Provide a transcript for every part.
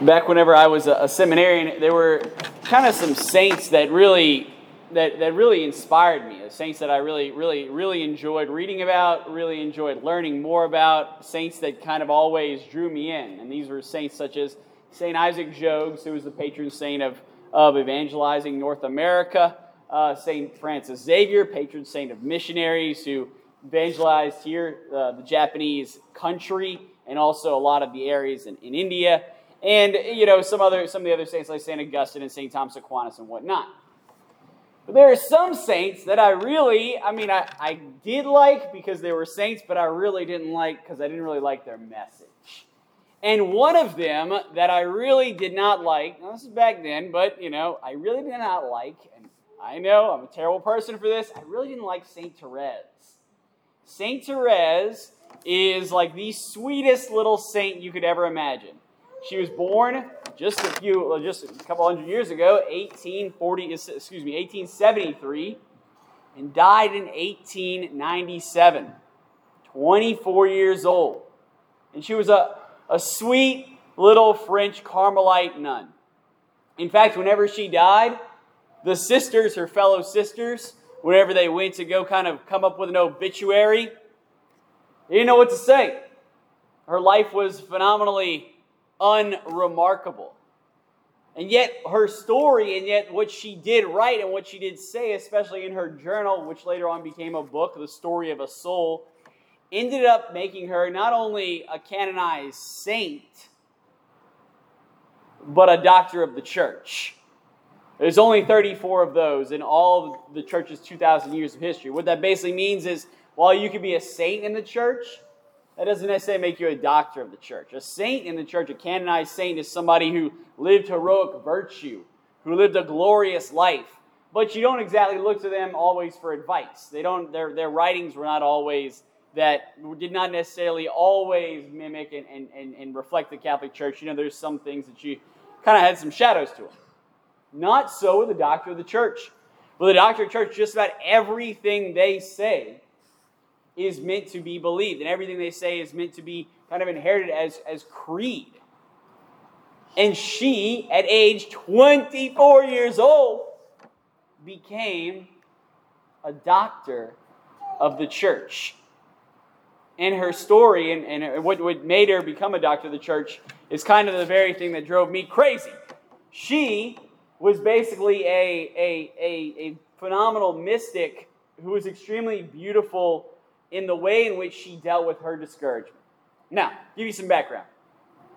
back whenever I was a, a seminarian, there were kind of some saints that really that, that really inspired me. Saints that I really, really, really enjoyed reading about, really enjoyed learning more about. Saints that kind of always drew me in. And these were saints such as St. Isaac Jogues, who was the patron saint of, of evangelizing North America. Uh, St. Francis Xavier, patron saint of missionaries who evangelized here, uh, the Japanese country, and also a lot of the areas in, in India and you know some other some of the other saints like Saint Augustine and Saint Thomas Aquinas and whatnot. But there are some saints that I really, I mean, I, I did like because they were saints, but I really didn't like because I didn't really like their message. And one of them that I really did not like, now this is back then, but you know, I really did not like, and I know I'm a terrible person for this, I really didn't like Saint Therese. Saint Therese is like the sweetest little saint you could ever imagine. She was born just a few, just a couple hundred years ago, 1840, excuse me, 1873, and died in 1897, 24 years old. And she was a, a sweet little French Carmelite nun. In fact, whenever she died, the sisters, her fellow sisters, whenever they went to go kind of come up with an obituary, they didn't know what to say. Her life was phenomenally unremarkable. And yet, her story, and yet what she did write and what she did say, especially in her journal, which later on became a book, The Story of a Soul, ended up making her not only a canonized saint, but a doctor of the church. There's only 34 of those in all the church's 2,000 years of history. What that basically means is while you can be a saint in the church, that doesn't necessarily make you a doctor of the church. A saint in the church, a canonized saint, is somebody who lived heroic virtue, who lived a glorious life. But you don't exactly look to them always for advice. They don't, their, their writings were not always that did not necessarily always mimic and, and, and, and reflect the Catholic Church. You know, there's some things that you kind of had some shadows to them. Not so with the doctor of the church. With the doctor of the church, just about everything they say is meant to be believed, and everything they say is meant to be kind of inherited as, as creed. And she, at age 24 years old, became a doctor of the church. And her story and, and what, what made her become a doctor of the church is kind of the very thing that drove me crazy. She was basically a, a, a, a phenomenal mystic who was extremely beautiful in the way in which she dealt with her discouragement. Now, give you some background.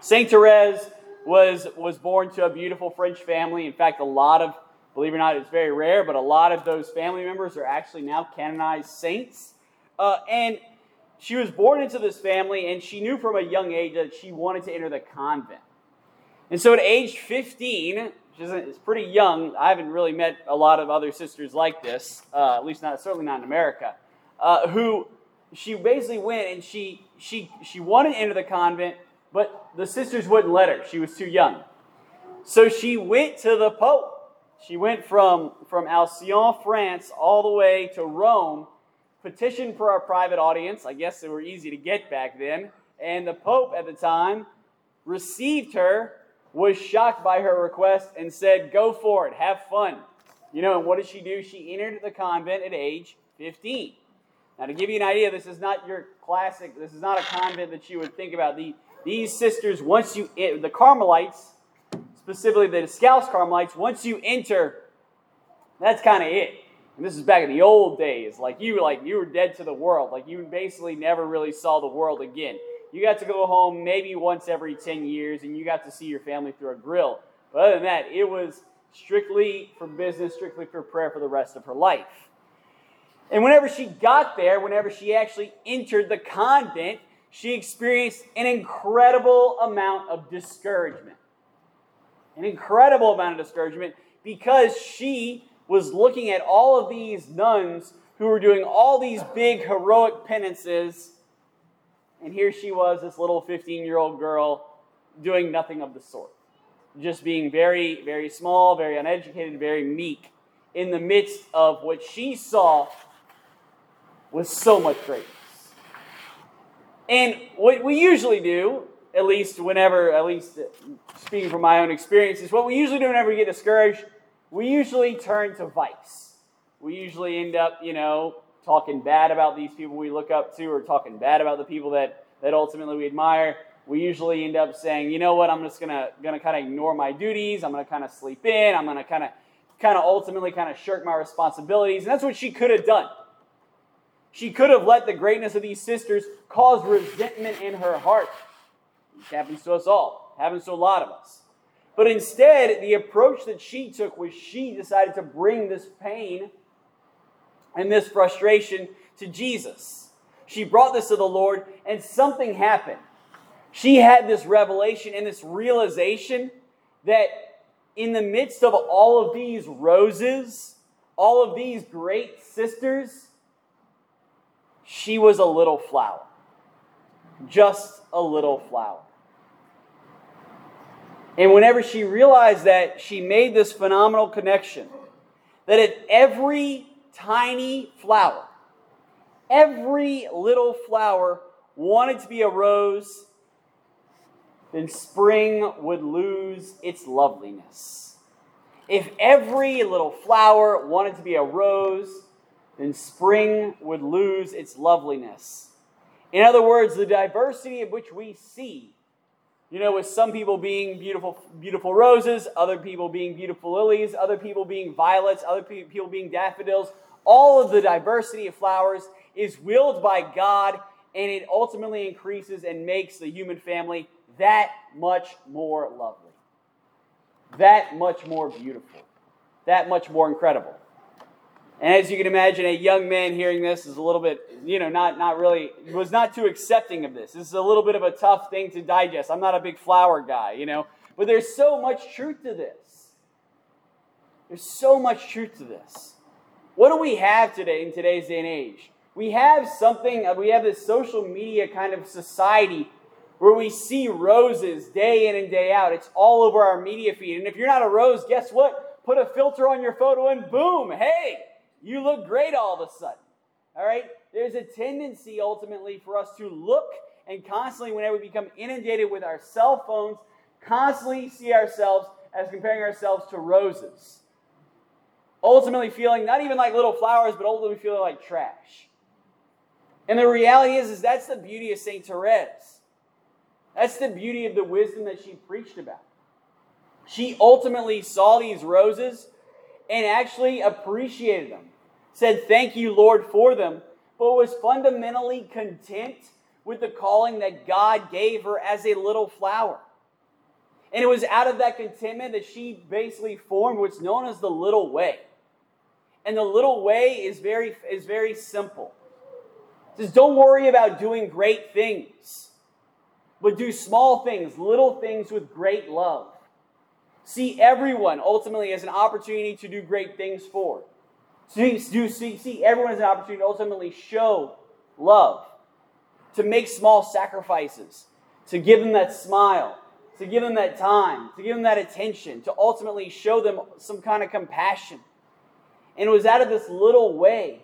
Saint Therese was, was born to a beautiful French family. In fact, a lot of, believe it or not, it's very rare, but a lot of those family members are actually now canonized saints. Uh, and she was born into this family, and she knew from a young age that she wanted to enter the convent. And so at age 15, which is pretty young, I haven't really met a lot of other sisters like this, uh, at least not certainly not in America, uh, who she basically went and she she she wanted to enter the convent, but the sisters wouldn't let her. She was too young. So she went to the Pope. She went from, from Alençon, France, all the way to Rome, petitioned for a private audience. I guess they were easy to get back then. And the Pope at the time received her, was shocked by her request, and said, Go for it, have fun. You know, and what did she do? She entered the convent at age 15. Now, to give you an idea, this is not your classic, this is not a convent that you would think about. The, these sisters, once you, the Carmelites, specifically the Discalced Carmelites, once you enter, that's kind of it. And this is back in the old days. Like you, like you were dead to the world. Like you basically never really saw the world again. You got to go home maybe once every 10 years and you got to see your family through a grill. But other than that, it was strictly for business, strictly for prayer for the rest of her life. And whenever she got there, whenever she actually entered the convent, she experienced an incredible amount of discouragement. An incredible amount of discouragement because she was looking at all of these nuns who were doing all these big heroic penances. And here she was, this little 15 year old girl, doing nothing of the sort. Just being very, very small, very uneducated, very meek in the midst of what she saw with so much greatness. And what we usually do, at least whenever, at least speaking from my own experiences, what we usually do whenever we get discouraged, we usually turn to vice. We usually end up, you know, talking bad about these people we look up to or talking bad about the people that, that ultimately we admire. We usually end up saying, you know what, I'm just gonna gonna kind of ignore my duties, I'm gonna kind of sleep in, I'm gonna kind of kind of ultimately kind of shirk my responsibilities. And that's what she could have done. She could have let the greatness of these sisters cause resentment in her heart. It happens to us all, happens to a lot of us. But instead, the approach that she took was she decided to bring this pain and this frustration to Jesus. She brought this to the Lord, and something happened. She had this revelation and this realization that in the midst of all of these roses, all of these great sisters, she was a little flower. Just a little flower. And whenever she realized that, she made this phenomenal connection that at every tiny flower, every little flower wanted to be a rose, then spring would lose its loveliness. If every little flower wanted to be a rose, then spring would lose its loveliness. In other words, the diversity of which we see, you know, with some people being beautiful, beautiful roses, other people being beautiful lilies, other people being violets, other people being daffodils, all of the diversity of flowers is willed by God, and it ultimately increases and makes the human family that much more lovely, that much more beautiful, that much more incredible. And as you can imagine, a young man hearing this is a little bit, you know, not, not really, was not too accepting of this. This is a little bit of a tough thing to digest. I'm not a big flower guy, you know, but there's so much truth to this. There's so much truth to this. What do we have today in today's day and age? We have something, uh, we have this social media kind of society where we see roses day in and day out. It's all over our media feed. And if you're not a rose, guess what? Put a filter on your photo and boom, hey, you look great all of a sudden. All right? There's a tendency ultimately for us to look and constantly, whenever we become inundated with our cell phones, constantly see ourselves as comparing ourselves to roses. Ultimately, feeling not even like little flowers, but ultimately feeling like trash. And the reality is, is that's the beauty of St. Therese. That's the beauty of the wisdom that she preached about. She ultimately saw these roses and actually appreciated them, said, Thank you, Lord, for them, but was fundamentally content with the calling that God gave her as a little flower. And it was out of that contentment that she basically formed what's known as the little way. And the little way is very, is very simple. It says, Don't worry about doing great things, but do small things, little things with great love see everyone ultimately as an opportunity to do great things for. See, see, see everyone has an opportunity to ultimately show love, to make small sacrifices, to give them that smile, to give them that time, to give them that attention, to ultimately show them some kind of compassion. And it was out of this little way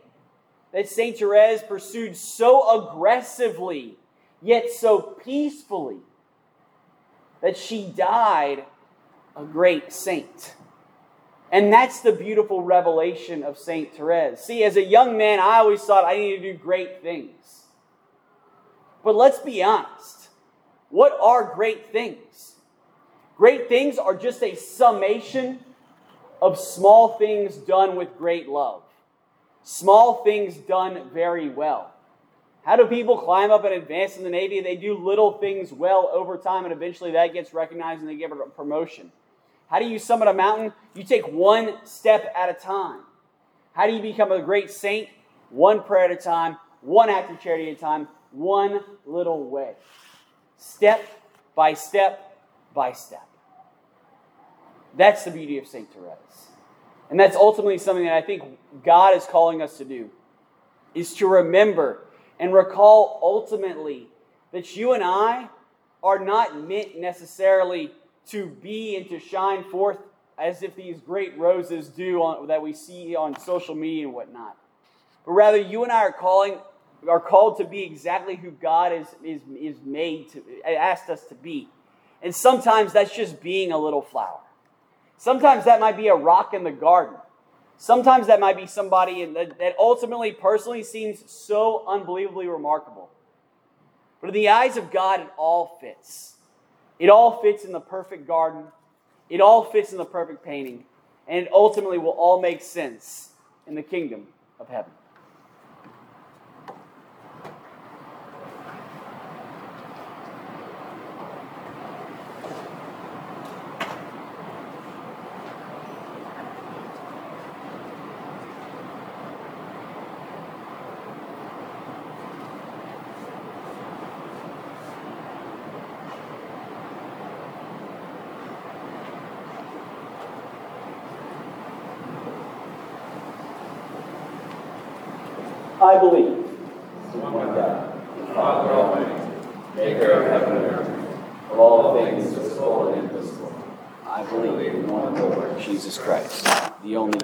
that St. Therese pursued so aggressively, yet so peacefully, that she died a great saint. And that's the beautiful revelation of St. Therese. See, as a young man, I always thought I needed to do great things. But let's be honest. What are great things? Great things are just a summation of small things done with great love, small things done very well. How do people climb up and advance in the Navy? They do little things well over time, and eventually that gets recognized and they get a promotion. How do you summit a mountain? You take one step at a time. How do you become a great saint? One prayer at a time, one act of charity at a time, one little way. Step by step by step. That's the beauty of St. Therese. And that's ultimately something that I think God is calling us to do is to remember and recall ultimately that you and I are not meant necessarily to be and to shine forth as if these great roses do on, that we see on social media and whatnot. But rather, you and I are calling are called to be exactly who God is, is, is made to, asked us to be. And sometimes that's just being a little flower. Sometimes that might be a rock in the garden. Sometimes that might be somebody that, that ultimately, personally, seems so unbelievably remarkable. But in the eyes of God, it all fits. It all fits in the perfect garden. It all fits in the perfect painting. And it ultimately will all make sense in the kingdom of heaven. I believe one God, Father Almighty, maker of heaven and earth, of all things visible and invisible. I believe in one Lord, Jesus Christ, the only